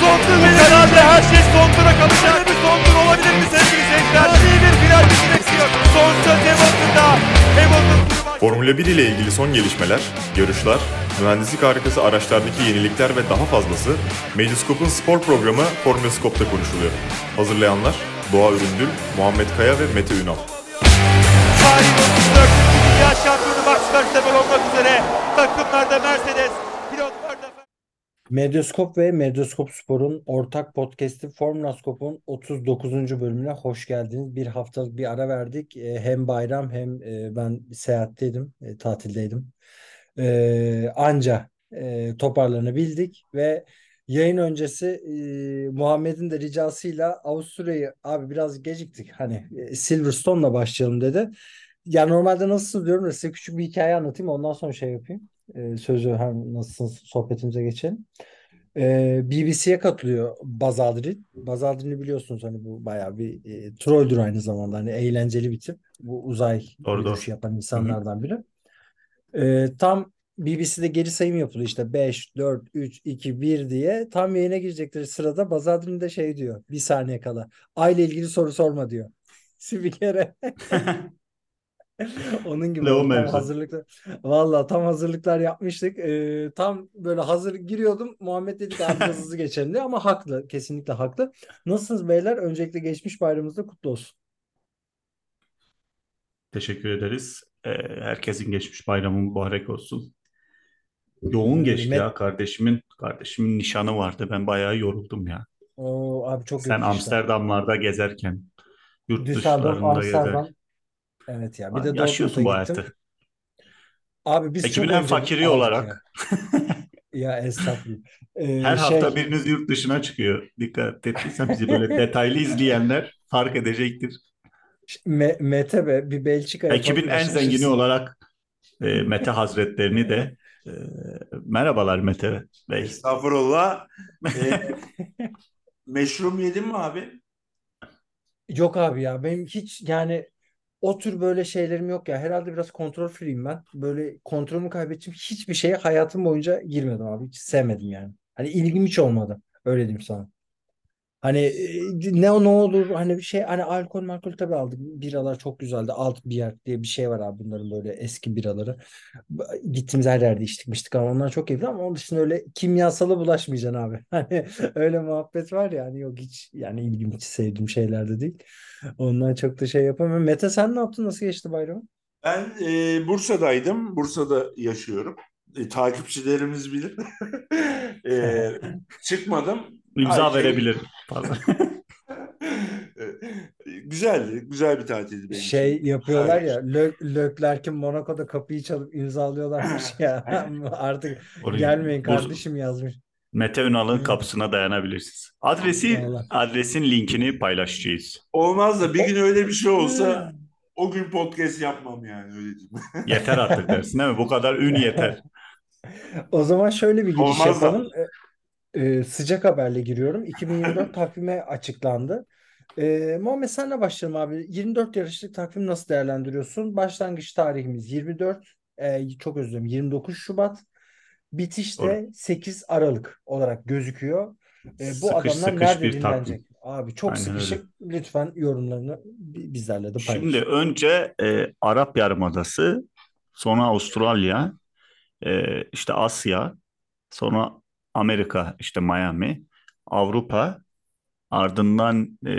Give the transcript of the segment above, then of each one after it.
sondur. Herhalde her şey sondura kalacak. Bir sondur olabilir mi sevgili seyirciler? İyi bir final bizi bekliyor. Son söz Hamilton'da. Hamilton turu Formula 1 ile ilgili son gelişmeler, yarışlar, mühendislik harikası araçlardaki yenilikler ve daha fazlası Medyascope'un spor programı Formula Scope'da konuşuluyor. Hazırlayanlar Doğa Üründül, Muhammed Kaya ve Mete Ünal. Tarihin 34. Dünya Şampiyonu Max Verstappen olmak üzere takımlarda Mercedes, Medyaskop ve Medyaskop Spor'un ortak podcast'i Formulaskop'un 39. bölümüne hoş geldiniz. Bir haftalık bir ara verdik. Ee, Hem bayram hem e, ben seyahatteydim, e, tatildeydim. Anca e, toparlanabildik ve yayın öncesi e, Muhammed'in de ricasıyla Avusturya'yı abi biraz geciktik. Hani e, Silverstone'la başlayalım dedi. Ya normalde nasıl diyorum size küçük bir hikaye anlatayım ondan sonra şey yapayım. E, sözü hem nasılsınız sohbetimize geçelim. Ee, BBC'ye katılıyor. Buzz Aldrin'i biliyorsunuz hani bu bayağı bir e, trolldür aynı zamanda. Hani eğlenceli bir tip. Bu uzay yürüyüşü yapan insanlardan biri. Ee, tam BBC'de geri sayım yapılıyor işte 5, 4, 3, 2, 1 diye. Tam yayına girecekleri sırada Buzz Aldrin de şey diyor. Bir saniye kala. Ay ile ilgili soru sorma diyor. Spikere. Onun gibi Ne o oldu. Tam hazırlıklar. Valla tam hazırlıklar yapmıştık. Ee, tam böyle hazır giriyordum. Muhammed dedi ki abi hızlı geçelim diye ama haklı. Kesinlikle haklı. Nasılsınız beyler? Öncelikle geçmiş bayramınız da kutlu olsun. Teşekkür ederiz. Ee, herkesin geçmiş bayramı mübarek olsun. Yoğun geçti Met- ya kardeşimin. Kardeşimin nişanı vardı. Ben bayağı yoruldum ya. Oo, abi çok Sen. Amsterdamlarda gezerken, yurt Düsseldorf, dışlarında Amsterdam. gezerken. Evet ya. Bir de Yaşıyorsun bu hayatı. Abi biz Ekibin çok fakiri olarak ya. Ya estağfurullah. Ee, her şey hafta biriniz yurt dışına çıkıyor. Dikkat ettiysen bizi böyle detaylı izleyenler fark edecektir. Me- Mete be bir Belçika Ekibin en zengini olarak e, Mete Hazretlerini de e, merhabalar Mete Bey. Estağfurullah. Ee, meşrum yedin mi abi? Yok abi ya benim hiç yani o tür böyle şeylerim yok ya. Herhalde biraz kontrol free'yim ben. Böyle kontrolümü kaybedeceğim hiçbir şeye hayatım boyunca girmedim abi. Hiç sevmedim yani. Hani ilgim hiç olmadı. Öyle diyeyim sana. Hani e, ne ne olur hani bir şey hani alkol markol tabii aldık. Biralar çok güzeldi. Alt bier diye bir şey var abi bunların böyle eski biraları. Gittiğimiz her yerde içtik miştik ama onlar çok keyifli ama onun dışında öyle kimyasala bulaşmayacaksın abi. Hani öyle muhabbet var ya hani yok hiç yani ilgim hiç sevdiğim şeyler de değil. Ondan çok da şey yapamıyorum. Mete sen ne yaptın? Nasıl geçti bayramın? Ben e, Bursa'daydım. Bursa'da yaşıyorum. E, takipçilerimiz bilir. E, çıkmadım. İmza Ay, şey- verebilirim. E, güzeldi. Güzel bir tatildi benim Şey için. yapıyorlar ya Harika. Lö Leclerc'in Monaco'da kapıyı çalıp imzalıyorlarmış ya. Artık Oraya- gelmeyin kardeşim yazmış. Mete Ünal'ın kapısına dayanabilirsiniz. Adresi, adresin linkini paylaşacağız. Olmaz da bir gün öyle bir şey olsa o gün podcast yapmam yani öyle diyeyim. Yeter artık dersin değil mi? Bu kadar ün yeter. O zaman şöyle bir giriş Olmaz da. Ee, e, sıcak haberle giriyorum. 2024 takvime açıklandı. Ee, Muhammed senle başlayalım abi. 24 yarışlık takvim nasıl değerlendiriyorsun? Başlangıç tarihimiz 24, e, çok özür dilerim 29 Şubat. Bitiş de Doğru. 8 Aralık olarak gözüküyor. E, bu Sıkış adamlar sıkış nerede bir takvim. dinlenecek? Abi çok Aynen öyle. sıkışık. Lütfen yorumlarını bi- bizlerle de paylaş. Şimdi önce e, Arap Yarımadası, sonra Avustralya, e, işte Asya, sonra Amerika, işte Miami, Avrupa, ardından e,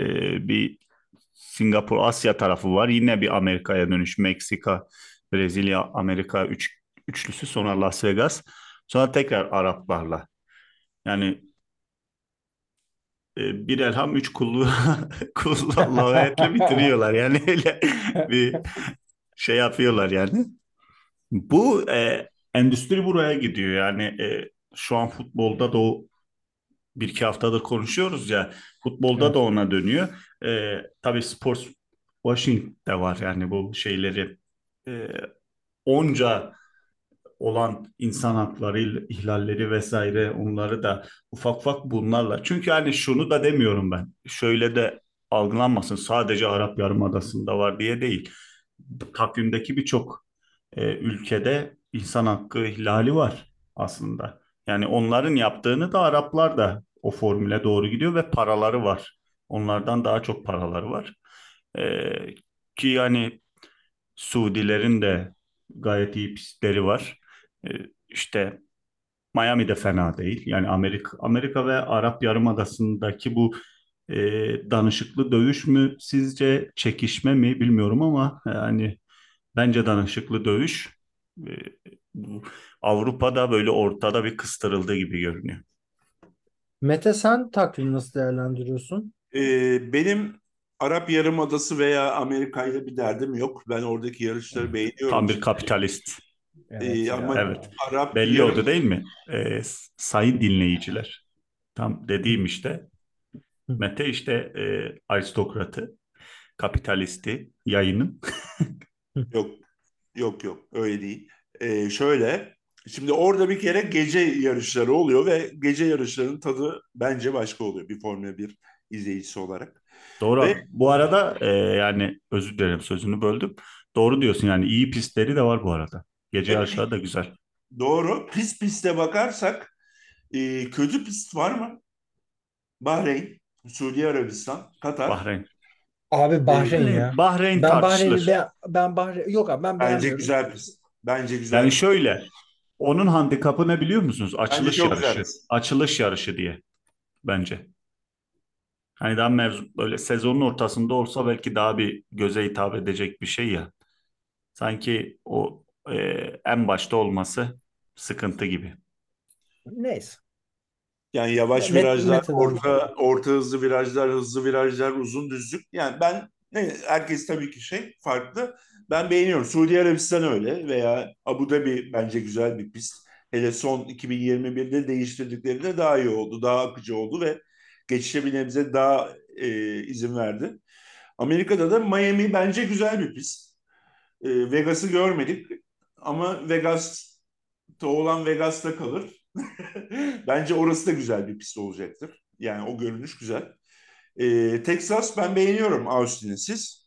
bir Singapur, Asya tarafı var. Yine bir Amerika'ya dönüş, Meksika, Brezilya, Amerika üç, üçlüsü, sonra Las Vegas, sonra tekrar Araplarla. Yani e, bir elham üç kullu kullu Allah'a ayetle bitiriyorlar. Yani öyle bir şey yapıyorlar yani. Bu e, endüstri buraya gidiyor. Yani e, şu an futbolda da o bir iki haftadır konuşuyoruz ya. Futbolda Evet. da ona dönüyor. E, tabii sports washing de var yani bu şeyleri e, onca olan insan hakları ihlalleri vesaire onları da ufak ufak bunlarla. Çünkü hani şunu da demiyorum ben. Şöyle de algılanmasın sadece Arap Yarımadası'nda var diye değil. Takvimdeki birçok e, ülkede insan hakkı ihlali var aslında. Yani onların yaptığını da Araplar da o formüle doğru gidiyor ve paraları var. Onlardan daha çok paraları var. E, ki yani Suudilerin de gayet iyi pistleri var. E, işte Miami de fena değil. Yani Amerika, Amerika ve Arap Yarımadası'ndaki bu e, danışıklı dövüş mü sizce çekişme mi bilmiyorum ama yani bence danışıklı dövüş e, Avrupa'da böyle ortada bir kıstırıldı gibi görünüyor. Mete sen takvimi nasıl değerlendiriyorsun? Ee, benim Arap Yarımadası veya Amerika ile bir derdim yok. Ben oradaki yarışları beğeniyorum. Tam bir kapitalist. Evet Ee, ama Evet. Arap Belli Yarım- oldu değil mi? E, sayın dinleyiciler. Tam dediğim işte. Mete işte e, aristokratı, kapitalisti, yayının. Yok, yok, yok. Öyle değil. Ee, şöyle, şimdi orada bir kere gece yarışları oluyor ve gece yarışlarının tadı bence başka oluyor bir Formula 1 izleyicisi olarak. Doğru. Ve- Bu arada e, yani özür dilerim sözünü böldüm. Doğru diyorsun yani iyi pistleri de var bu arada. Gece Evet. yarışları da güzel. Doğru. Pist piste bakarsak e, kötü pist var mı? Bahreyn, Suudi Arabistan, Katar. Bahreyn. Abi Bahreyn ya. Bahreyn Ben tartışılır. Bahreyn'i be ben Bahreyn yok abi ben Bence güzel pist. Bence güzel. Yani şöyle onun handikapı ne biliyor musunuz? Açılış çok yarışı. güzel. Açılış yarışı diye bence. Hani daha mevzu böyle sezonun ortasında olsa belki daha bir göze hitap edecek bir şey ya. Sanki o e, en başta olması sıkıntı gibi. Neyse. Yani yavaş Met- virajlar, Mete'den- orta orta hızlı virajlar, hızlı virajlar, uzun düzlük. Yani ben ne herkes tabii ki şey farklı. Ben beğeniyorum. Suudi Arabistan öyle veya Abu Dhabi bence güzel bir pist. Hele son 2021'de değiştirdiklerinde daha iyi oldu, daha akıcı oldu ve geçişe bir nebze daha e, izin verdi. Amerika'da da Miami bence güzel bir pist. E, Vegas'ı görmedik ama Vegas'ta olan Vegas'ta kalır. Bence orası da güzel bir pist olacaktır. Yani o görünüş güzel. Ee, Texas ben beğeniyorum Austin'i siz.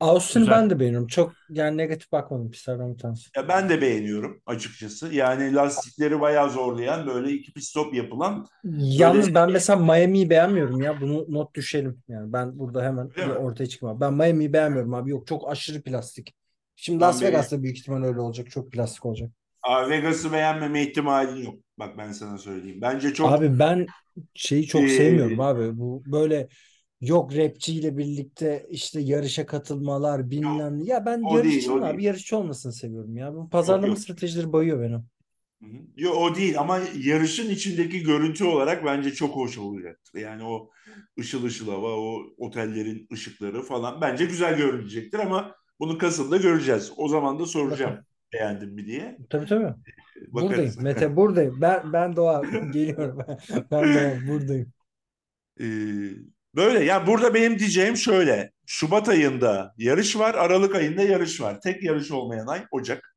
Austin Güzel. ben de beğeniyorum. Çok yani negatif bakmadım pistlerden bir tanesi. Ya ben de beğeniyorum açıkçası. Yani lastikleri bayağı zorlayan böyle iki pit stop yapılan. Yalnız ben mesela Miami'yi beğenmiyorum ya. Bunu not düşelim. Yani ben burada hemen mi? ortaya çıkmam. Ben Miami'yi beğenmiyorum abi. Yok çok aşırı plastik. Şimdi Ben Las Vegas'ta büyük ihtimal öyle olacak. Çok plastik olacak. Aa, Vegas'ı beğenmeme ihtimalin yok. Bak ben sana söyleyeyim. Bence çok Abi ben şeyi çok Ee, sevmiyorum abi. Bu böyle yok rapçiyle birlikte işte yarışa katılmalar bilmem ne. Ya ben o değil, abi değil. yarışçı olmasını seviyorum ya. Bu pazarlama yok. stratejileri bayıyor beni. Yo, o değil ama yarışın içindeki görüntü olarak bence çok hoş olacaktır. Yani o ışıl ışıl hava, o otellerin ışıkları falan bence güzel görünecektir ama bunu Kasım'da göreceğiz. O zaman da soracağım Bakalım. beğendin mi diye. Tabii tabii. Buradayım. Bakarız. Mete buradayım. Ben ben Doğa geliyorum. Ben Doğa buradayım. Ee, böyle yani burada benim diyeceğim şöyle. Şubat ayında yarış var, Aralık ayında yarış var. Tek yarış olmayan ay Ocak.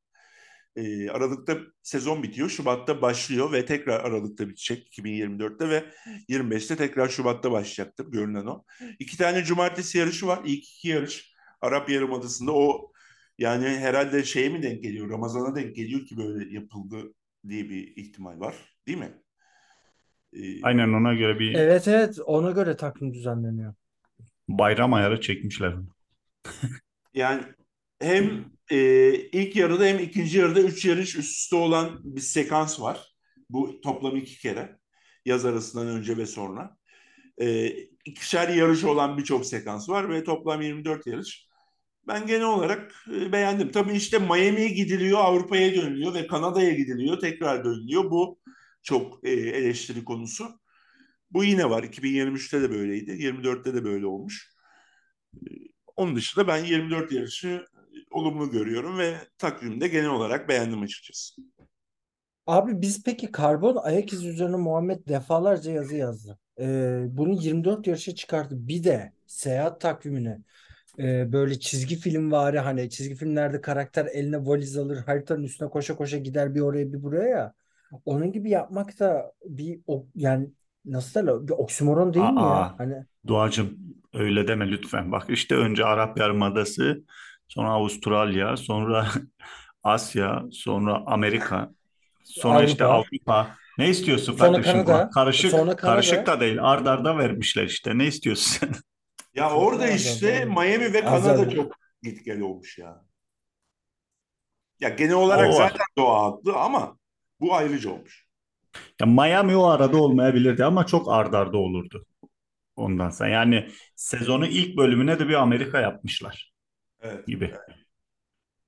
Ee, Aralık'ta sezon bitiyor, Şubat'ta başlıyor ve tekrar Aralık'ta bitecek 2024'te ve 25'te tekrar Şubat'ta başlayacaktır görünen o. İki tane cumartesi yarışı var. İlk iki yarış Arap Yarımadası'nda o yani herhalde şeye mi denk geliyor, Ramazan'a denk geliyor ki böyle yapıldı diye bir ihtimal var. Değil mi? Aynen ona göre bir Evet evet ona göre takvim düzenleniyor. bayram ayarı çekmişler. Yani hem e, ilk yarıda hem ikinci yarıda üç yarış üst üste olan bir sekans var. Bu toplam iki kere. Yaz arasından önce ve sonra. E, ikişer yarış olan birçok sekans var ve toplam 24 yarış. Ben genel olarak e, beğendim. Tabii işte Miami'ye gidiliyor, Avrupa'ya dönülüyor ve Kanada'ya gidiliyor, tekrar dönülüyor. Bu çok e, eleştiri konusu. Bu yine var. 2023'te de böyleydi. 24'te de böyle olmuş. Onun dışında ben 24 yarışı olumlu görüyorum ve takvimde genel olarak beğendim açıkçası. Abi biz peki karbon ayak izi üzerine Muhammed defalarca yazı yazdı. Ee, bunu 24 yarışa çıkarttı. Bir de seyahat takvimine e, böyle çizgi film vari hani çizgi filmlerde karakter eline valiz alır haritanın üstüne koşa koşa gider bir oraya bir buraya ya. Onun gibi yapmak da bir o, yani nasıl derler bir oksimoron değil mi ya? Aa. Hani Doğacım öyle deme lütfen. Bak işte önce Arap Yarımadası, sonra Avustralya, sonra Asya, sonra Amerika, sonra işte Avrupa. Avrupa. Ne istiyorsun Sonra kardeşim? Kanada. Karışık, Sonra karışık da değil. Ard arda vermişler işte. Ne istiyorsun sen? Ya Çok orada işte. Miami ve Kanada önce. çok git gel olmuş ya. Ya genel olarak O var. zaten doğa haklı ama bu ayrıca olmuş. Ya Miami o arada olmayabilirdi ama çok ard arda olurdu. Ondan sonra yani sezonun ilk bölümüne de bir Amerika yapmışlar Evet. gibi.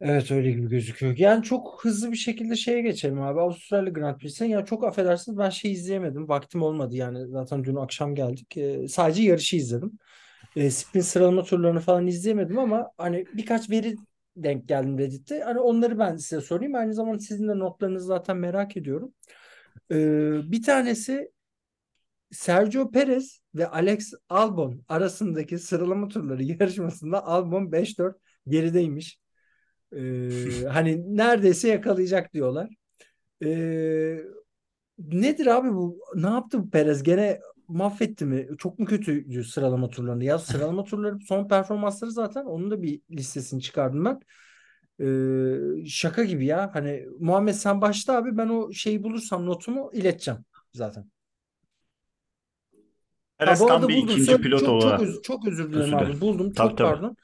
Evet öyle gibi gözüküyor. Yani çok hızlı bir şekilde şeye geçelim abi. Avustralya Grand Prix'si. Ya çok affedersiniz ben şey izleyemedim. Vaktim olmadı yani. Zaten dün akşam geldik. Ee, sadece yarışı izledim. Ee, sprint sıralama turlarını falan izleyemedim ama hani birkaç veri denk geldim Reddit'te. Hani onları ben size sorayım. Aynı zamanda sizin de notlarınızı zaten merak ediyorum. Ee, bir tanesi Sergio Perez ve Alex Albon arasındaki sıralama turları yarışmasında Albon 5-4 gerideymiş. Ee, hani neredeyse yakalayacak diyorlar. Ee, nedir abi bu? Ne yaptı bu Perez? Gene mahvetti mi? Çok mu kötüydü sıralama turlarını? Ya sıralama turları son performansları zaten onun da bir listesini çıkardım ben. Ee, şaka gibi ya. Hani Muhammed sen başta abi ben o şeyi bulursam notumu ileteceğim zaten. Ha, Perez bu arada bir buldum. ikinci Söyle- pilot çok, çok, olarak. öz- çok özür dilerim Özür abi. Buldum. Tabii, Çok tabii. pardon.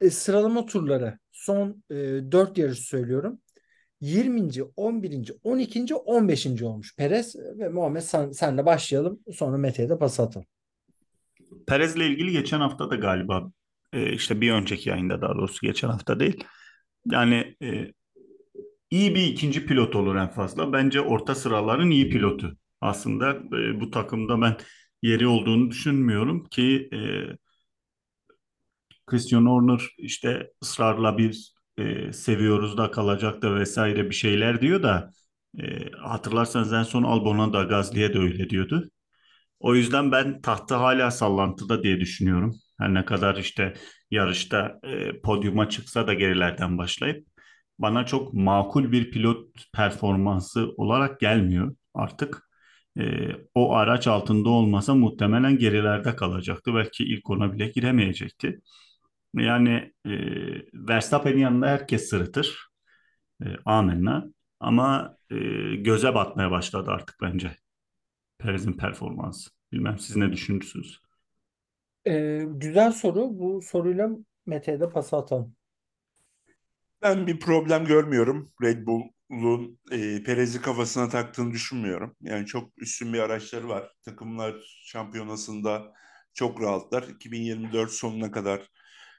E, sıralama turları son e, 4 yarış söylüyorum. 20. 11. 12. 15. olmuş Perez ve Muhammed sen, senle başlayalım. Sonra Mete'ye de pas atalım. Perez'le ilgili geçen hafta da galiba e, işte bir önceki yayında daha doğrusu geçen hafta değil. Yani e, iyi bir ikinci pilot olur en fazla. Bence orta sıraların iyi pilotu. Aslında e, bu takımda ben yeri olduğunu düşünmüyorum ki Christian Horner işte ısrarla biz e, seviyoruz da kalacak da vesaire bir şeyler diyor da e, hatırlarsanız en son Albon'a da Gasly'e de öyle diyordu. O yüzden ben tahtı hala sallantıda diye düşünüyorum. Her ne kadar işte yarışta e, podyuma çıksa da gerilerden başlayıp bana çok makul bir pilot performansı olarak gelmiyor artık. E, o araç altında olmasa muhtemelen gerilerde kalacaktı. Belki ilk ona bile giremeyecekti. Yani e, Verstappen'in yanında herkes sırıtır. E, amenna. Ama e, göze batmaya başladı artık bence. Perez'in performansı. Bilmem siz ne düşünürsünüz? E, güzel soru. Bu soruyla Mete'ye de pas atalım. Ben bir problem görmüyorum. Red Bull'un e, Perez'i kafasına taktığını düşünmüyorum. Yani çok üstün bir araçları var. Takımlar şampiyonasında çok rahatlar. 2024 sonuna kadar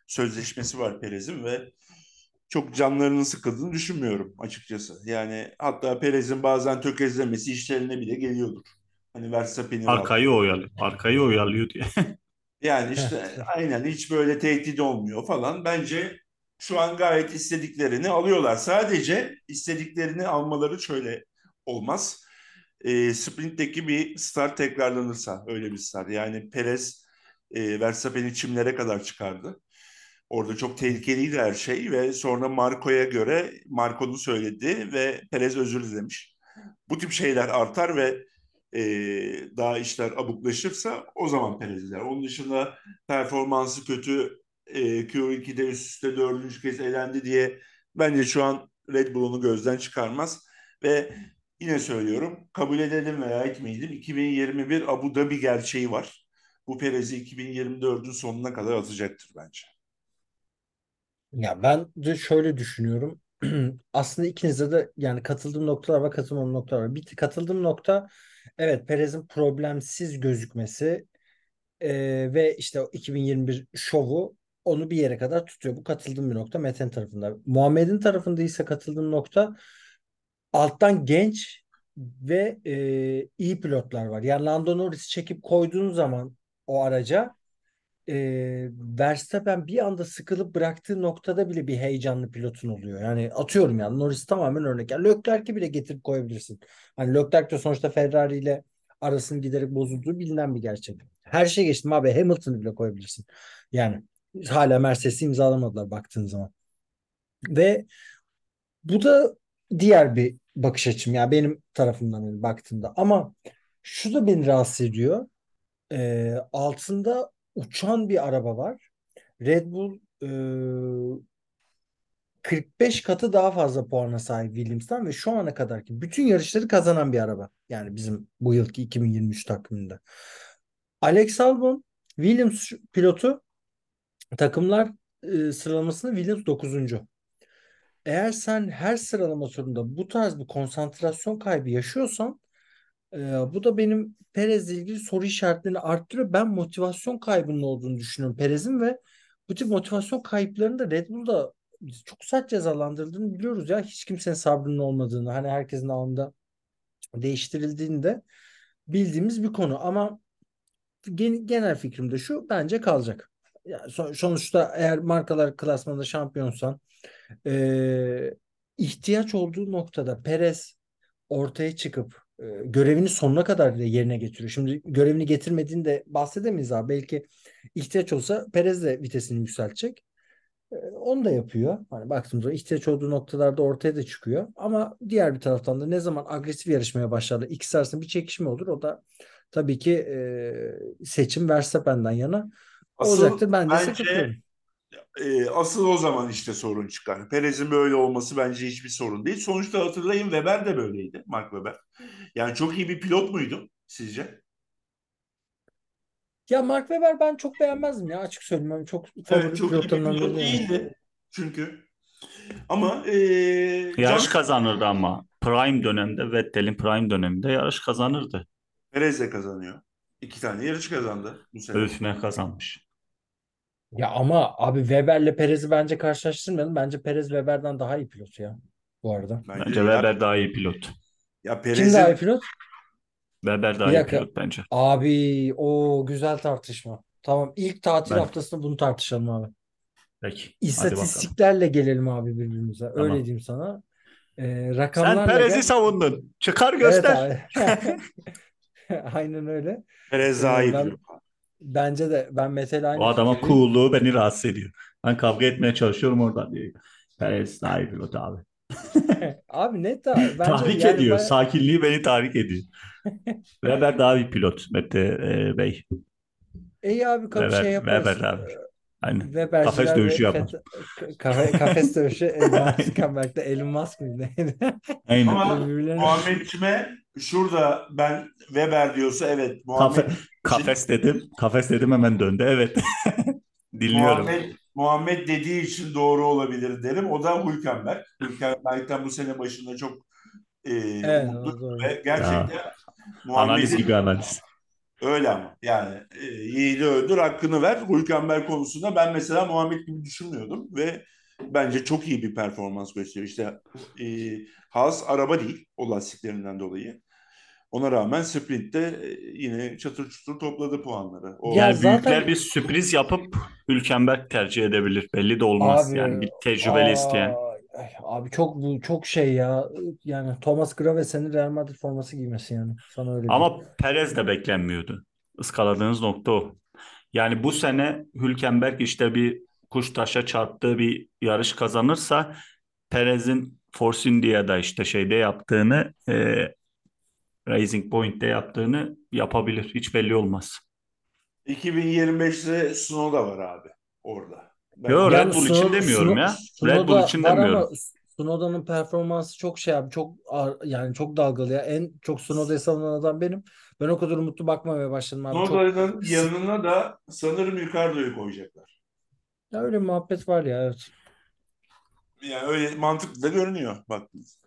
sözleşmesi var Perez'in ve çok canlarının sıkıldığını düşünmüyorum açıkçası. Yani hatta Perez'in bazen tökezlemesi işlerine bile geliyordur. Hani Verstappen'i. Arkayı oyalıyor. Arkayı oyalıyor diye. Yani işte aynen hiç böyle tehdit olmuyor falan. Bence şu an gayet istediklerini alıyorlar. Sadece istediklerini almaları şöyle olmaz. E, sprintteki bir start tekrarlanırsa öyle bir start. Yani Perez e, Verstappen'i çimlere kadar çıkardı. Orada çok tehlikeliydi her şey ve sonra Marco'ya göre Marco'nun söyledi ve Perez özür dilemiş. Bu tip şeyler artar ve e, daha işler abuklaşırsa o zaman Perez gider. Onun dışında performansı kötü e, Q2'de üst üste dördüncü kez elendi diye bence şu an Red Bull onu gözden çıkarmaz ve yine söylüyorum kabul edelim veya etmeyelim 2021 Abu Dhabi gerçeği var. Bu Perez'i 2024'ün sonuna kadar atacaktır bence. Ya ben de şöyle düşünüyorum. Aslında ikinizde de yani katıldığım noktalar var, katılmadığım noktalar var. Bir katıldığım nokta evet Perez'in problemsiz gözükmesi e, ve işte o 2021 şovu onu bir yere kadar tutuyor. Bu katıldığım bir nokta Mete'nin tarafında. Muhammed'in tarafında ise katıldığım nokta alttan genç ve e, iyi pilotlar var. Yani Lando Norris'i çekip koyduğun zaman o araca e, Verstappen bir anda sıkılıp bıraktığı noktada bile bir heyecanlı pilotun oluyor. Yani atıyorum yani Norris tamamen örnek. Yani Leclerc'i bile getirip koyabilirsin. Hani Leclerc de sonuçta Ferrari ile arasının giderek bozulduğu bilinen bir gerçek. Her şey geçtim abi Hamilton'ı bile koyabilirsin. Yani hala Mercedes'i imzalamadılar baktığın zaman. Ve bu da diğer bir bakış açım ya benim tarafımdan baktığımda. Ama şu da beni rahatsız ediyor. Ee, altında uçan bir araba var. Red Bull e, 45 katı daha fazla puana sahip Williams'tan ve şu ana kadarki bütün yarışları kazanan bir araba. Yani bizim bu yılki 2023 takviminde. Alex Albon Williams pilotu takımlar e, sıralamasında Williams 9. Eğer sen her sıralama turunda bu tarz bir konsantrasyon kaybı yaşıyorsan e, bu da benim Perez'le ilgili soru işaretlerini arttırıyor. Ben motivasyon kaybının olduğunu düşünüyorum Perez'in ve bu tip motivasyon kayıplarını da Red Bull'da çok sert cezalandırıldığını biliyoruz ya. Hiç kimsenin sabrının olmadığını, hani herkesin anında değiştirildiğini de bildiğimiz bir konu. Ama gen- genel fikrim de şu, bence kalacak. Yani son- sonuçta eğer markalar klasmanında şampiyonsan e, ihtiyaç olduğu noktada Perez ortaya çıkıp görevini sonuna kadar da yerine getiriyor. Şimdi görevini getirmediğini de bahsedemeyiz abi. Belki ihtiyaç olsa Perez de vitesini yükseltecek. E, onu da yapıyor. Hani baktığımızda ihtiyaç olduğu noktalarda ortaya da çıkıyor. Ama diğer bir taraftan da ne zaman agresif yarışmaya başlarlar ikisi arasında bir çekişme olur. O da tabii ki e, seçim Verstappen'den yana Asıl olacaktır. Ben de bence-. E, asıl o zaman işte sorun çıkar. Perez'in böyle olması bence hiçbir sorun değil. Sonuçta hatırlayın Weber de böyleydi. Mark Webber. Yani çok iyi bir pilot muydu sizce? Ya Mark Webber ben çok beğenmezdim ya açık söyleyeyim. Çok favori Evet, çok pilotlarımdan pilot değildi. Çünkü ama e, Yarış Can- kazanırdı ama. Prime dönemde, Vettel'in prime döneminde yarış kazanırdı. Perez de kazanıyor. İki tane yarış kazandı bu sene. Öfne kazanmış. Ya ama abi Weber'le Perez'i bence karşılaştırmayalım. Bence Perez Weber'den daha iyi pilot ya bu arada. Bence, Bence Weber daha iyi pilot. ya Kim daha iyi Perez'in pilot? Weber daha Bir iyi dakika. pilot bence. Abi o güzel tartışma. Tamam ilk tatil Ben- haftasında bunu tartışalım abi. Peki. Hadi bakalım. İstatistiklerle gelelim abi birbirimize. Öyle Tamam. diyeyim sana. Ee, Sen rakamlarla Perez'i gel. savundun. Çıkar Evet göster. abi. Aynen öyle. Perez daha Ee, iyi ben- pilot. Bence de ben aynı O adamın fikirdeyim. coolluğu beni rahatsız ediyor. Ben kavga etmeye çalışıyorum oradan diyor. Perez daha iyi pilot abi. Abi net daha bence tahrik yani ediyor. baya- Sakinliği beni tahrik ediyor. Weber daha iyi pilot Mete e, Bey. İyi abi ka- Weber, şey yaparız. Weber abi. Aynen. Weberciler Kafes dövüşü yapar. Kafe, kafes dövüşü e, Mark Zuckerberg'de Elon Musk mıydı? Aynen. Ama Birbirlerine- Muhammed'cime şurada ben Weber diyorsa evet Muhammed Kafe, kafes dedim. Kafes dedim hemen döndü. Evet. Dinliyorum. Muhammed, Muhammed dediği için doğru olabilir derim. O da Hülkenberg. Hülkenberg'den bu sene başında çok e, Evet, mutlu ve gerçekten Analiz Muhammed'in gibi analiz. öyle ama yani e, yiğidi öldür hakkını ver. Hülkenberg konusunda ben mesela Muhammed gibi düşünmüyordum ve bence çok iyi bir performans gösteriyor. İşte e, Haas araba değil o lastiklerinden dolayı. Ona rağmen sprintte e, yine çatır çutur topladı puanları. O, Ya Yani zaten- büyükler bir sürpriz yapıp Hülkenberg tercih edebilir. Belli de olmaz. Abi, yani bir tecrübeli isteyen. Ay, Abi çok bu çok şey ya. Yani Thomas Gravesen'in Real Madrid forması giymesi yani. Sana öyle diyeyim. Ama Perez de beklenmiyordu. Iskaladığınız nokta o. Yani bu sene Hülkenberg işte bir kuş taşa çarptığı bir yarış kazanırsa Perez'in Force India'da işte şeyde yaptığını e, Racing Point'te yaptığını yapabilir. Hiç belli olmaz. 2025'te Sunoda var abi orada. Ben- Yo, Red Yani Bull Suno- için demiyorum ya. Sunoda Red Bull için demiyorum. ama Sunoda'nın performansı çok şey abi çok ağır- yani çok dalgalı ya. En çok Sunoda'yı savunan adam benim. Ben o kadar umutlu bakmamaya başladım abi. Çok Sunoda'nın yanına da sanırım Ricardo'yu koyacaklar. ya öyle muhabbet var ya evet. Yani öyle mantıklı da görünüyor baktığınızda.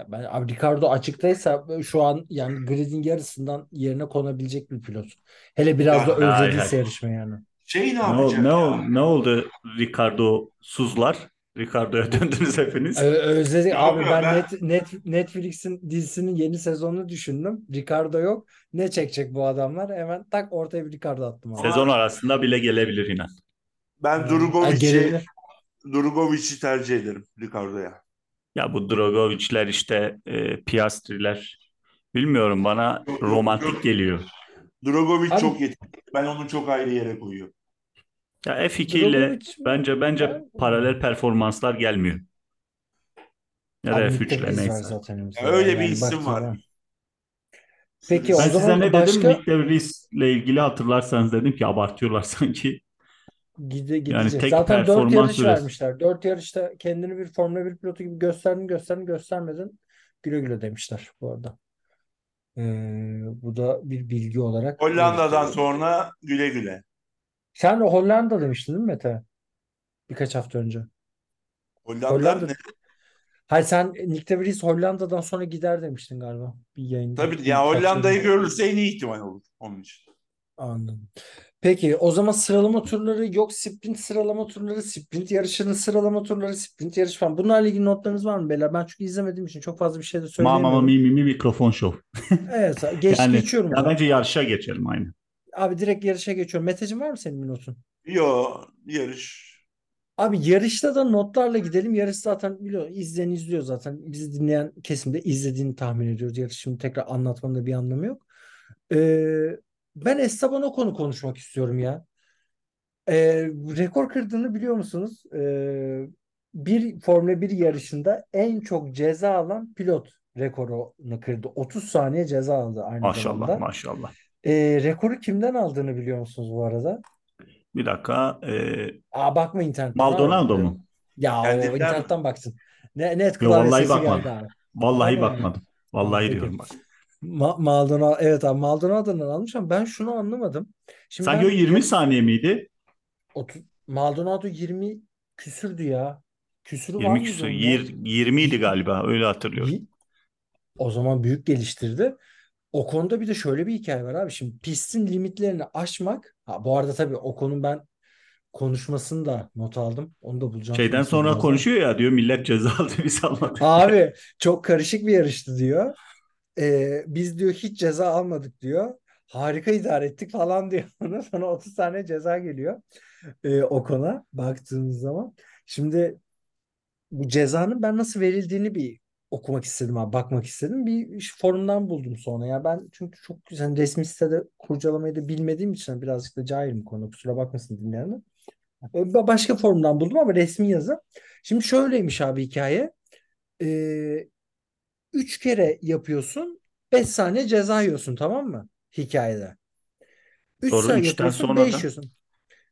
Ya ben abi Ricardo açıktaysa şu an yani gridin yarısından yerine konabilecek bir pilot. Hele biraz da özlediyse yarışma yani. Şey ne Ne, yapacak ne, ya? ne oldu Ricardo Suzlar? Ricardo'ya döndünüz hepiniz. Ö- özledik abi ben, ben- Net, Net, Netflix'in dizisinin yeni sezonunu düşündüm. Ricardo yok. Ne çekecek bu adamlar? Hemen tak ortaya bir Ricardo attım abi. Sezon arasında bile gelebilir inan. Ben gelebilir. Drugovic'i tercih ederim Ricardo'ya. Ya bu Dragovic'ler işte e, Piastri'ler bilmiyorum bana Yok, yok, romantik yok. geliyor. Drugovic Abi- çok yetenekli. Ben onu çok ayrı yere koyuyorum. Ya F2 ile Drogovic mi? bence bence Ben- paralel performanslar gelmiyor. Ya da Abi F3 Nick de ile neyse. zaten. Ya öyle bir Yani isim baktığın var. Peki, o Ben zaman size ne başka- dedim? Nick de Vries ile ilgili hatırlarsanız dedim ki abartıyorlar sanki. Gide, Yani gidecek. tek Zaten 4 performans yarış süresi. vermişler. 4 yarışta kendini bir Formula 1 pilotu gibi gösterdin gösterdin göstermedin. Güle güle demişler bu arada. Ee, bu da bir bilgi olarak Hollanda'dan sonra güle güle. Sen de Hollanda demiştin değil mi Mete? Birkaç hafta önce. Hollanda Hollanda. ne? Hayır sen Nick de Vries Hollanda'dan sonra gider demiştin galiba bir yayında. Tabii ya Hollanda'yı görürse en iyi ihtimal olur onun için. Anladım. Peki o zaman sıralama turları yok sprint sıralama turları, sprint yarışının sıralama turları, sprint yarış falan. Bunlarla ilgili notlarınız var mı beyler? Ben çünkü izlemediğim için çok fazla bir şey de Mama söyleyemiyorum. mi mi mi mikrofon şov. Evet, geç Yani geçiyorum ya bence yarışa geçelim aynı. Abi direkt yarışa geçiyorum. Meteciğim var mı senin bir notun? Yo yarış. Abi yarışta da notlarla gidelim. Yarış zaten biliyor, izleyen izliyor zaten. Bizi dinleyen kesimde izlediğini tahmin ediyoruz. Yarış şimdi tekrar anlatmanın da bir anlamı yok. Ee, ben Esteban Ocon'u konuşmak istiyorum ya. Ee, rekor kırdığını biliyor musunuz? Ee, bir Formula 1 yarışında en çok ceza alan pilot rekorunu kırdı. 30 saniye ceza aldı aynı Maşallah zamanda. maşallah. Ee, rekoru kimden aldığını biliyor musunuz bu arada? Bir dakika. e, Aa bakma internetten Maldonado abi. mu? Ya o Kendinden mi? internetten baksın. Ne, net Yo, vallahi bakmadım. Vallahi bakmadım. Vallahi peki. diyorum bak. Ma Maldonado evet abi Maldonado'dan almış ama ben şunu anlamadım. Şimdi Sanki ben o 20 yarış- saniye miydi? 30 Maldonado 20 küsürdü ya. Küsürü var 20 mıydı küsur. onun ya? Yir- 20 idi galiba. Öyle hatırlıyorum. O zaman büyük geliştirdi. O konuda bir de şöyle bir hikaye var abi. Şimdi pistin limitlerini aşmak. Ha, bu arada tabii o konunun ben konuşmasını da not aldım. Onu da bulacağım. Şeyden sonra birazdan. konuşuyor ya diyor millet ceza aldı biz almadık. Abi çok karışık bir yarıştı diyor. Ee, biz diyor hiç ceza almadık diyor. Harika idare ettik falan diyor. Ondan sonra 30 tane ceza geliyor ee, Ocon'a baktığımız zaman. Şimdi bu cezanın ben nasıl verildiğini bir okumak istedim abi, bakmak istedim. Bir forumdan buldum sonra. Ya ben çünkü çok güzel resmi sitede kurcalamayı da bilmediğim için birazcık da cahilim konu. Kusura bakmasın dinleyenler. Ba- Başka forumdan buldum ama resmi yazı. Şimdi şöyleymiş abi hikaye. Ee, üç kere yapıyorsun. 5 saniye ceza yiyorsun tamam mı? Hikayede. 3 Sonra saniye yapıyorsun sonra 5 da- yiyorsun.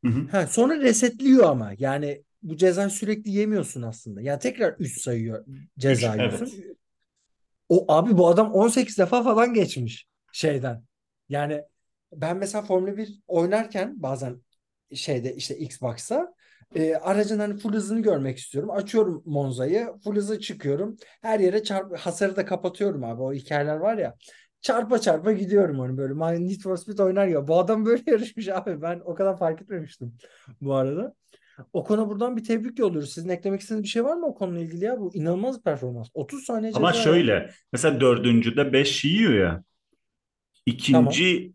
Hı hı. Ha, sonra resetliyor ama. Yani bu cezayı sürekli yemiyorsun aslında. Yani tekrar 3 sayıyor ceza Üç, yiyorsun. evet. O abi bu adam 18 defa falan geçmiş şeyden. Yani ben mesela Formula 1 oynarken bazen şeyde işte Xbox'ta e, aracın hani full hızını görmek istiyorum. Açıyorum Monza'yı, full hıza çıkıyorum. Her yere çarp hasarı da kapatıyorum abi. O hikayeler var ya. Çarpa çarpa gidiyorum hani böyle. Man- Need for Speed oynar ya. Bu adam böyle yarışmış abi. Ben o kadar fark etmemiştim bu arada. O konu buradan bir tebrik yolluyoruz. Sizin eklemek istediğiniz bir şey var mı o konuyla ilgili ya? Bu inanılmaz bir performans. 30 saniye Ama şöyle mesela dördüncüde 5 yiyor ya. İkinci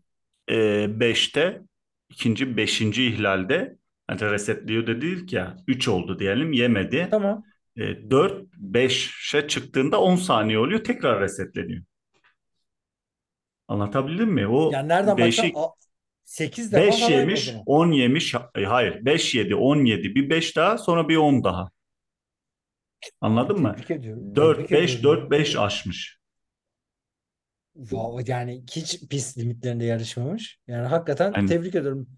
e, beşte ikinci beşinci ihlalde hani resetliyor da değil ki ya 3 oldu diyelim yemedi. Tamam. E, 4 5'e çıktığında 10 saniye oluyor tekrar resetleniyor. Anlatabildim mi? O Yani nereden baksan beşi 8 defa 5 falan o yemiş, zaman. 10 yemiş. e, Hayır, 5 yedi, 10 yedi. Bir 5 daha, sonra bir 10 daha. Anladın mı? Tebrik ediyorum. 4 Tebrik 5 ediyorum. 4 5 aşmış. Wow, yani hiç pist limitlerinde yarışmamış. Yani hakikaten Aynen. tebrik ediyorum.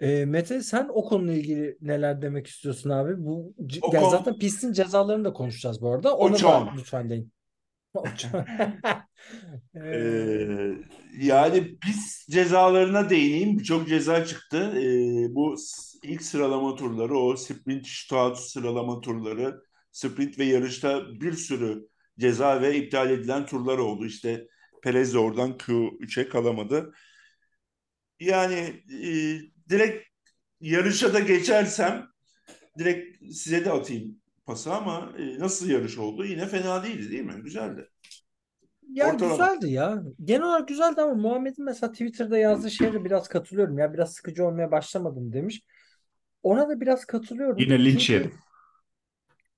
Ee, Mete sen o konuyla ilgili neler demek istiyorsun abi? Bu O yani konu- zaten pistin cezalarını da konuşacağız bu arada. Ona da lütfen deyin. Ee, Ee, yani pis cezalarına değineyim. Birçok ceza çıktı. Ee, bu ilk sıralama turları, o sprint shootout sıralama turları, sprint ve yarışta bir sürü ceza ve iptal edilen turlar oldu. İşte Perez de oradan Q3'e kalamadı. Yani e, direkt yarışa da geçersem direkt size de atayım pası ama e, nasıl yarış oldu? Yine fena değildi değil mi? Güzeldi. Ya Ortalama. güzeldi ya. Genel olarak güzeldi ama Muhammed'in mesela Twitter'da yazdığı şeye biraz katılıyorum. Ya biraz sıkıcı olmaya başlamadım demiş. Ona da biraz katılıyorum. Yine linç yedim.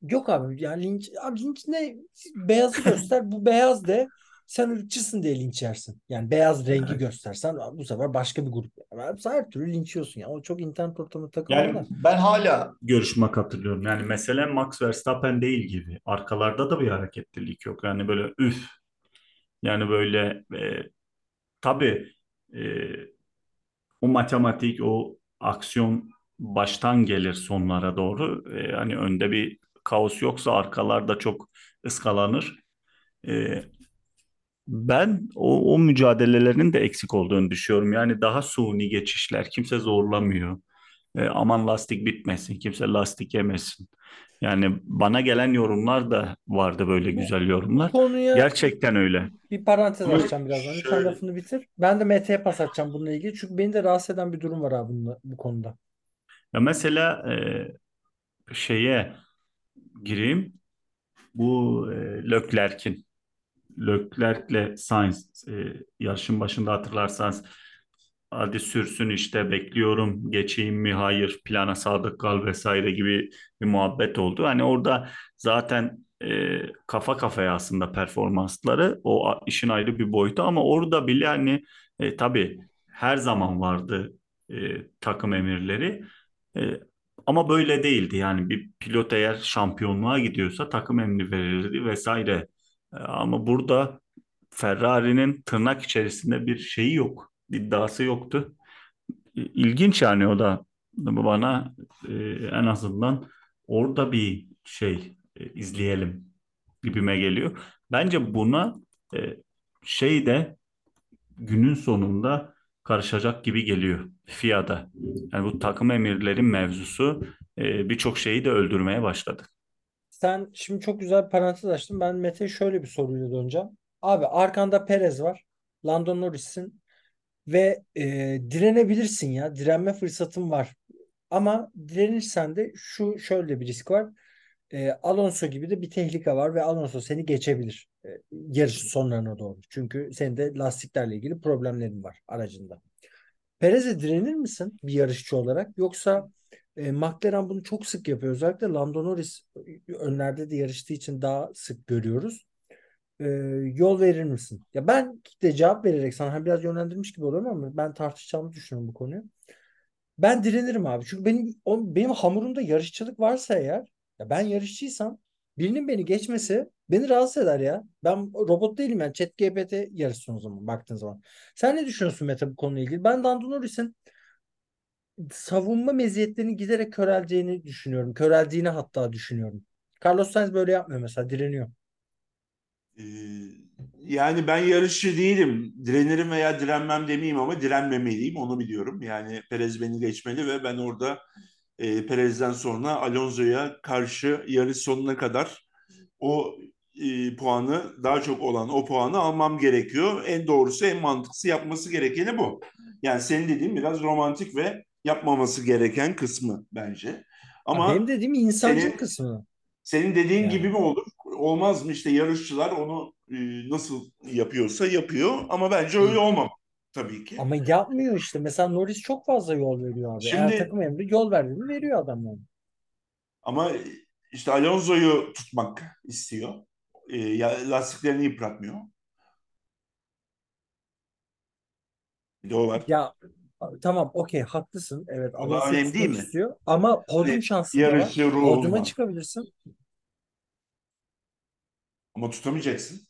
yok abi ya linç abi linç ne? Beyazı göster. Bu beyaz de sen ırkçısın diye linç yersin. Yani beyaz rengi göstersen bu sefer başka bir grup. Yani her türlü linç yiyorsun ya. O çok internet ortamına takılıyor Yani da. ben hala görüşme katılıyorum. Yani mesele Max Verstappen değil gibi. Arkalarda da bir hareketlilik yok. Yani böyle üf. Yani böyle e, tabii e, o matematik, o aksiyon baştan gelir sonlara doğru. E, hani önde bir kaos yoksa arkalar da çok ıskalanır. E, ben o, o mücadelelerin de eksik olduğunu düşünüyorum. Yani daha suni geçişler, kimse zorlamıyor. E, aman lastik bitmesin, kimse lastik yemesin. Yani bana gelen yorumlar da vardı böyle güzel yorumlar. konuya Gerçekten öyle. bir parantez açacağım birazdan. Lütfen şöyle lafını bitir. Ben de Mete'ye pas atacağım bununla ilgili. Çünkü beni de rahatsız eden bir durum var abi bununla, bu konuda. Ya mesela e, şeye gireyim. Bu e, Leclerc'in Leclerc'le Sainz e, yarışın başında hatırlarsanız hadi sürsün işte bekliyorum geçeyim mi hayır plana sadık kal vesaire gibi bir muhabbet oldu. Hani orada zaten e, kafa kafaya aslında performansları o işin ayrı bir boyutu ama orada bile hani e, tabii her zaman vardı e, takım emirleri. E, ama böyle değildi yani bir pilot eğer şampiyonluğa gidiyorsa takım emri verirdi vesaire. E, Ama burada Ferrari'nin tırnak içerisinde bir şeyi yok, iddiası yoktu. İlginç yani o da bana e, en azından orada bir şey e, izleyelim gibime geliyor. Bence buna e, şey de günün sonunda karışacak gibi geliyor FIA'da. Yani bu takım emirlerin mevzusu birçok şeyi de öldürmeye başladı. Sen şimdi çok güzel bir parantez açtın. Ben Mete'ye şöyle bir soruyla döneceğim. Abi arkanda Perez var. Lando Norris'in ve e, direnebilirsin ya. Direnme fırsatın var. Ama direnirsen de şu şöyle bir risk var. E, Alonso gibi de bir tehlike var ve Alonso seni geçebilir e, yarışın sonlarına doğru. Çünkü senin de lastiklerle ilgili problemlerin var aracında. Perez'e direnir misin bir yarışçı olarak? Yoksa e, McLaren bunu çok sık yapıyor. Özellikle Lando Norris önlerde de yarıştığı için daha sık görüyoruz. E, yol verir misin? Ya ben de cevap vererek sana hani biraz yönlendirmiş gibi oluyorum ama ben tartışacağımı düşünüyorum bu konuyu. Ben direnirim abi. Çünkü benim o, benim hamurumda yarışçılık varsa eğer ya ben yarışçıysam birinin beni geçmesi beni rahatsız eder ya. Ben robot değilim yani. ChatGPT yarışsın o zaman baktığın zaman. Sen ne düşünüyorsun Mete bu konuyla ilgili? Ben Lando Norris'in savunma meziyetlerinin giderek köreleceğini düşünüyorum. Köreldiğini hatta düşünüyorum. Carlos Sainz böyle yapmıyor mesela direniyor. Ee, yani ben yarışçı değilim. Direnirim veya direnmem demeyeyim ama direnmemeliyim. Onu biliyorum. Yani Perez beni geçmeli ve ben orada e, Perez'den sonra Alonso'ya karşı yarış sonuna kadar o e, puanı daha çok olan o puanı almam gerekiyor. En doğrusu en mantıklısı yapması gerekeni bu. Yani senin dediğin biraz romantik ve yapmaması gereken kısmı bence. Ama benim dediğim insancıl senin kısmı. senin dediğin gibi Yani mi olur? Olmaz mı? İşte yarışçılar onu e, nasıl yapıyorsa yapıyor ama bence öyle olmamalı tabii ki. ama yapmıyor işte. Mesela Norris çok fazla yol veriyor abi. Eğer Şimdi takım emri yol verdi mi veriyor adam yani. ama işte Alonso'yu tutmak istiyor. E, lastiklerini yıpratmıyor. Bir de o var. Ya tamam okey haklısın. Evet da Alonso'yu önemli değil mi? istiyor. Ama podyum Hani şansı da var. Podyuma ruhuna. çıkabilirsin. Ama tutamayacaksın.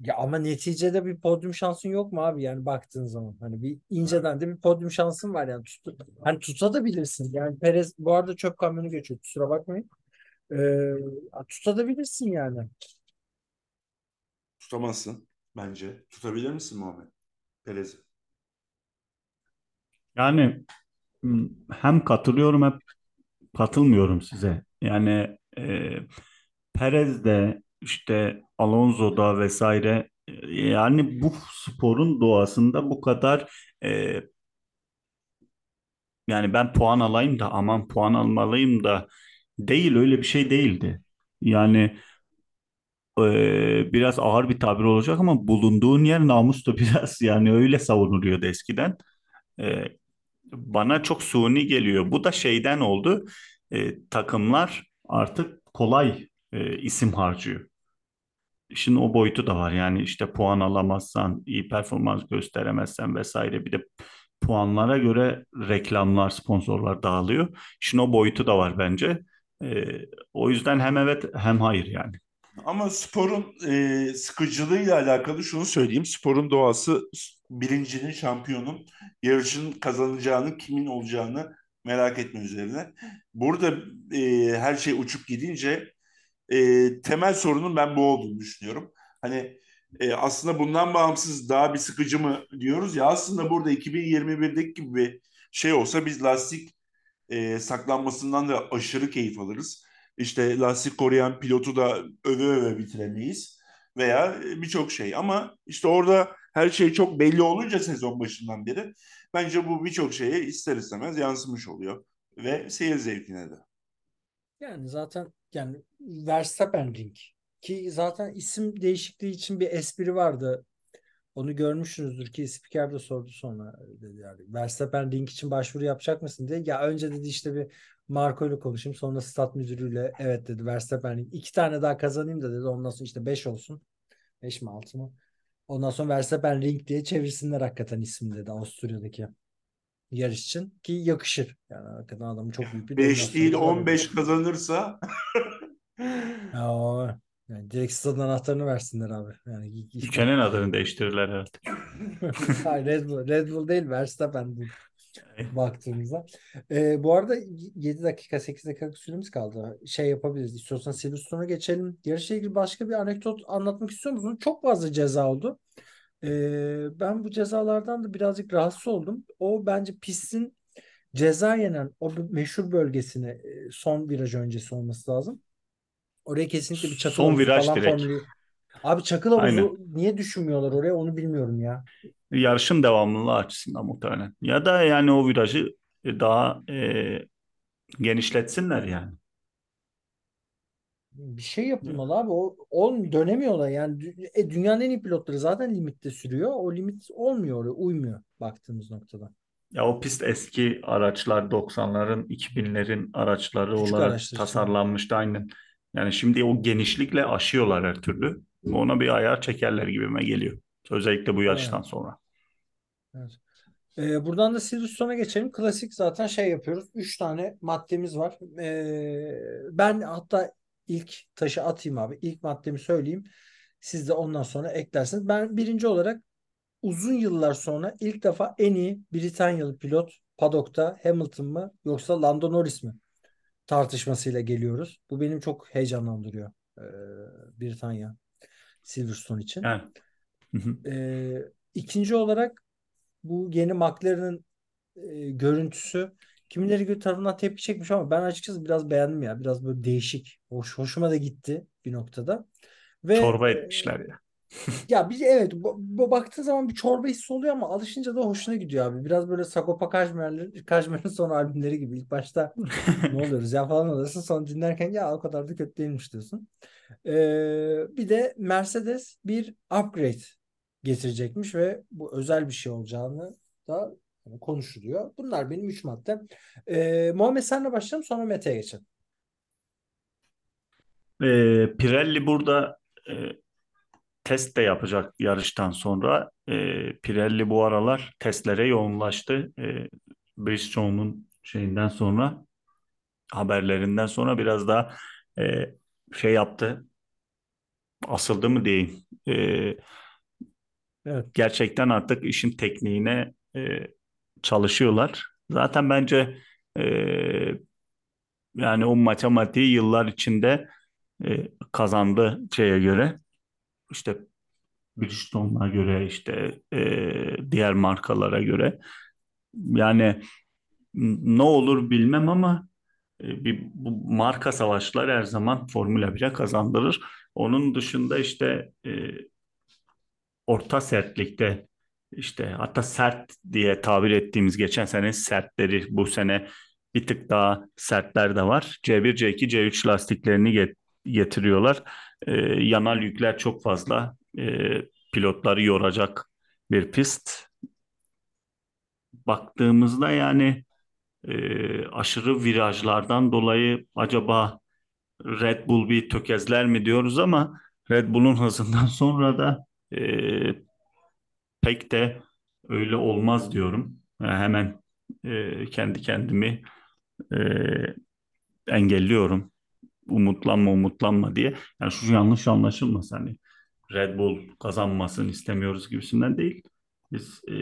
Ya ama neticede bir podyum şansın yok mu abi yani baktığın zaman hani bir inceden de bir podyum şansın var yani tut, hani tutabilirsin yani Perez bu arada çöp kamyonu geçiyor kusura bakmayın ee, tutabilirsin yani Tutamazsın bence. Tutabilir misin Muhammed? Perez'i. Yani hem katılıyorum hem katılmıyorum size. Yani e, Perez de işte Alonso da vesaire e, yani bu sporun doğasında bu kadar e, yani ben puan alayım da aman puan almalıyım da değil öyle bir şey değildi. Yani e, biraz ağır bir tabir olacak ama bulunduğun yer namus biraz yani öyle savunuluyordu eskiden. E, bana çok suni geliyor. Bu da şeyden oldu. E, takımlar artık kolay e, isim harcıyor. İşin o boyutu da var. Yani işte puan alamazsan, iyi performans gösteremezsen vesaire bir de puanlara göre reklamlar, sponsorlar dağılıyor. İşin o boyutu da var bence. E, o yüzden hem evet hem hayır yani. Ama sporun e, sıkıcılığıyla alakalı şunu söyleyeyim. Sporun doğası birincinin, şampiyonun, yarışın kazanacağını, kimin olacağını Merak etme üzerine. Burada e, her şey uçup gidince e, temel sorunun ben bu olduğunu düşünüyorum. Hani e, aslında bundan bağımsız daha bir sıkıcı mı diyoruz ya aslında burada 2021'deki gibi bir şey olsa biz lastik e, saklanmasından da aşırı keyif alırız. İşte lastik koruyan pilotu da öve öve bitiremeyiz veya birçok şey. Ama işte orada her şey çok belli olunca sezon başından beri bence bu birçok şeye ister istemez yansımış oluyor ve seyir zevkine de. Yani zaten yani Verstappen Ring ki zaten isim değişikliği için bir espri vardı. Onu görmüşsünüzdür ki spiker de sordu sonra dedi yani Verstappen Ring için başvuru yapacak mısın diye. Ya önce dedi işte bir Marco ile konuşayım sonra stat müdürüyle evet dedi Verstappen Ring. iki tane daha kazanayım da dedi ondan sonra işte beş olsun. Beş mi altı mı? Ondan sonra Verstappen Ring diye çevirsinler hakikaten isim dedi Avusturya'daki yarış için ki yakışır. Yani hakikaten adamın çok büyük bir 5 değil dominasyonu var. 15 kazanırsa Ya, o- yani direkt stadın anahtarını versinler abi. Yani Ülkenin adını değiştirirler. Hayır, Red Bull, Red Bull değil Verstappen bu baktığımızda. Ee, bu arada 7 dakika 8 dakika süremiz kaldı. Şey yapabiliriz. İstiyorsan Silverstone'a geçelim. Yarışla ilgili başka bir anekdot anlatmak istiyor musun? Çok fazla ceza oldu. Ee, ben bu cezalardan da birazcık rahatsız oldum. O bence pistin ceza yenen o meşhur bölgesine e, son viraj öncesi olması lazım. Oraya kesinlikle bir çakıl Son viraj falan direkt. formülü. Abi çakıl havuzu Aynen. niye düşünmüyorlar oraya onu bilmiyorum ya. Yarışın devamlılığı açısından muhtemelen. Ya da yani o virajı daha e, genişletsinler yani. Bir şey yapılmalı abi. O, olmuyor, dönemiyorlar. Yani dü- e, dünyanın en iyi pilotları zaten limitte sürüyor. O limit olmuyor uymuyor baktığımız noktada. Ya o pist eski araçlar 90'ların 2000'lerin araçları Küçük olarak araçlar için. tasarlanmıştı aynen. Yani şimdi o genişlikle aşıyorlar her türlü. Ona bir ayar çekerler gibime geliyor. Özellikle bu yarıştan Evet. sonra. Evet. Ee, buradan da Silverstone'a geçelim. Klasik zaten şey yapıyoruz. Üç tane maddemiz var. Ee, ben hatta ilk taşı atayım abi. İlk maddemi söyleyeyim. Siz de ondan sonra eklersiniz. Ben birinci olarak uzun yıllar sonra ilk defa en iyi Britanyalı pilot paddock'ta Hamilton mı yoksa Lando Norris mi tartışmasıyla geliyoruz. Bu benim çok heyecanlandırıyor ee, Britanya Silverstone için. Hı hı. Ee, ikinci olarak bu yeni McLaren'ın e, görüntüsü kimileri gö- tarafından tepki çekmiş ama ben açıkçası biraz beğendim ya. Biraz böyle değişik. Hoş, hoşuma da gitti bir noktada. Ve Çorba e, etmişler ya. ya bir evet bu, baktığın zaman bir çorba hissi oluyor ama alışınca da hoşuna gidiyor abi. Biraz böyle Sagopa Kajmer'li- Kajmer'in son albümleri gibi. İlk başta ne oluyoruz ya falan oluyorsun. Sonra dinlerken ya o kadar da kötü değilmiş diyorsun. Ee, bir de Mercedes bir upgrade getirecekmiş ve bu özel bir şey olacağını da konuşuluyor. Bunlar benim üç maddem. Ee, Muhammed senle başlayalım sonra Mete'ye geçelim. Ee, Pirelli burada e, test de yapacak yarıştan sonra. Ee, Pirelli bu aralar testlere yoğunlaştı. Ee, Bridgestone'un şeyinden sonra haberlerinden sonra biraz daha e, şey yaptı. Asıldı mı diyeyim. Ee, Evet. gerçekten artık işin tekniğine e, çalışıyorlar. Zaten bence e, yani o matematiği yıllar içinde e, kazandı şeye göre. İşte Bridgestone'a göre işte e, diğer markalara göre. Yani ne olur bilmem ama e, bir bu marka savaşları her zaman Formula 1'e kazandırır. Onun dışında işte e, orta sertlikte işte hatta sert diye tabir ettiğimiz geçen sene sertleri bu sene bir tık daha sertler de var. C1, C2, C3 lastiklerini get- getiriyorlar. Ee, yanal yükler çok fazla. Ee, pilotları yoracak bir pist. Baktığımızda yani e, aşırı virajlardan dolayı acaba Red Bull bir tökezler mi diyoruz ama Red Bull'un hızından sonra da e, pek de öyle olmaz diyorum. Yani hemen e, kendi kendimi e, engelliyorum. Umutlanma umutlanma diye. Yani şu yanlış anlaşılmasın hani Red Bull kazanmasını istemiyoruz gibisinden değil. Biz e,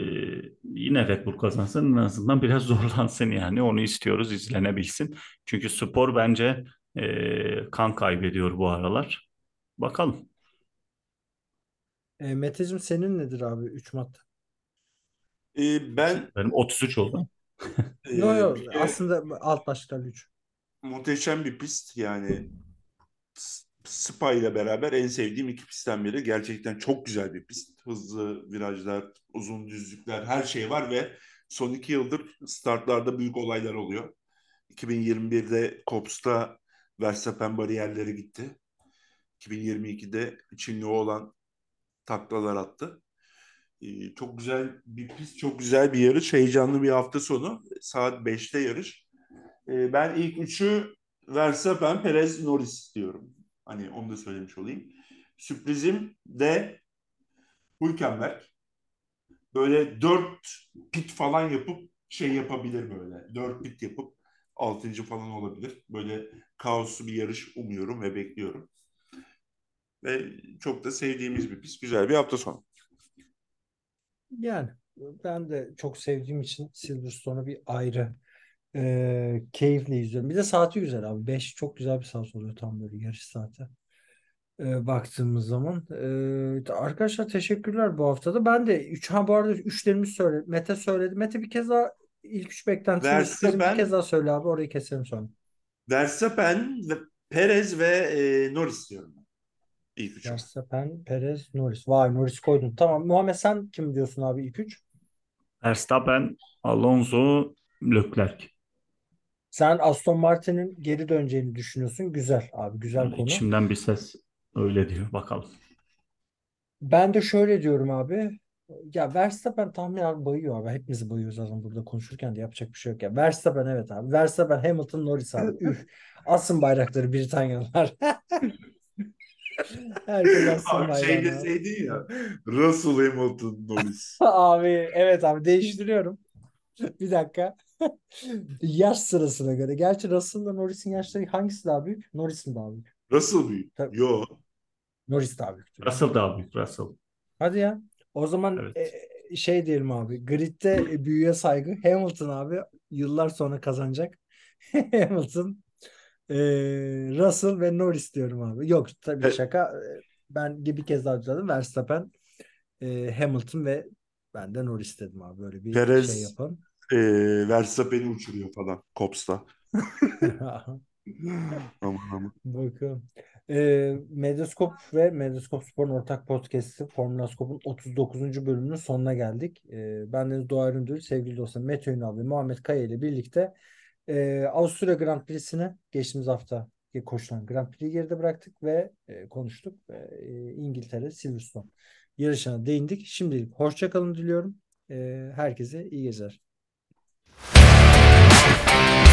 yine Red Bull kazansın en azından biraz zorlansın yani onu istiyoruz izlenebilsin. Çünkü spor bence e, kan kaybediyor bu aralar. Bakalım. E, Meteciğim senin nedir abi 3 madde? Ee, ben Benim 33 oldu. e, Yok yok bir kere aslında alt başlıklar 3. muhteşem bir pist yani Spa ile beraber en sevdiğim iki pistten biri. Gerçekten çok güzel bir pist. Hızlı virajlar, uzun düzlükler, her şey var ve son iki yıldır startlarda büyük olaylar oluyor. 2021'de Cops'ta Verstappen bariyerleri gitti. 2022'de Çinli olan taklalar attı. Ee, çok güzel bir pist, çok güzel bir yarış, heyecanlı bir hafta sonu. Saat 5'te yarış. Ee, ben ilk üçü Verstappen, Perez, Norris diyorum. Hani onu da söylemiş olayım. Sürprizim de Hülkenberg. Böyle dört pit falan yapıp şey yapabilir böyle. Dört pit yapıp altıncı falan olabilir. Böyle kaoslu bir yarış umuyorum ve bekliyorum. Ve çok da sevdiğimiz bir pist. Güzel bir hafta sonu. Yani ben de çok sevdiğim için Silverstone'u bir ayrı e, keyifle izliyorum. Bir de saati güzel abi. 5 çok güzel bir saat oluyor tam böyle yarış saati. E, baktığımız zaman. E, arkadaşlar teşekkürler bu haftada. Ben de 3 ha bu arada üçlerimiz söyle. Mete söyledi. Mete bir kez daha ilk üç beklentini sürprizimi bir kez daha söyle abi. Orayı keselim sonra. Verstappen, ve Perez ve e, Norris diyorum ben. İlk üçü. Verstappen, Perez, Norris. Vay Norris koydun. Tamam. Muhammed sen kim diyorsun abi ilk üç? Verstappen, Alonso, Leclerc. Sen Aston Martin'in geri döneceğini düşünüyorsun. Güzel abi. Güzel konu. İçimden bir ses öyle diyor. Bakalım. Ben de şöyle diyorum abi. Ya Verstappen tahmin abi bayıyor abi. Hepimiz bayıyoruz zaten burada konuşurken de yapacak bir şey yok ya. Verstappen evet abi. Verstappen, Hamilton, Norris abi. Üf. Asın bayrakları Britanyalılar. Herkes assın Abi şey bayrağını abi. deseydin ya Russell Hamilton Norris. Abi evet abi değiştiriyorum. Bir dakika. Yaş sırasına göre. Gerçi Russell'la Norris'in yaşları hangisi daha büyük? Norris mi daha büyük? Russell büyük. Tabii. Yo. Norris daha büyük. Russell daha büyük. Russell. Hadi ya. O zaman Evet. e, şey diyelim abi. Grid'de büyüye saygı. Hamilton abi yıllar sonra kazanacak. Hamilton, e, Russell ve Norris diyorum abi. Yok tabii şaka. E, Ben bir kez daha düzeldim. Verstappen, e, Hamilton ve ben de Norris dedim abi. Böyle bir Perez- şey yapalım. E, Verstappen'i uçuruyor falan. Cops'ta. Aman aman. Bakalım. Ee, Medyaskop ve Medyaskop Spor'un ortak podcast'i Formula Skop'un 39. bölümünün sonuna geldik. Ee, ben Deniz Doğa Üründül, sevgili dostum Mete Ünal ve Muhammed Kaya ile birlikte e, Avusturya Grand Prix'sini geçtiğimiz hafta koşulan Grand Prix'yi geride bıraktık ve e, konuştuk. E, İngiltere Silverstone yarışına değindik. Şimdilik hoşça kalın diliyorum. E, herkese iyi geceler. Thank you.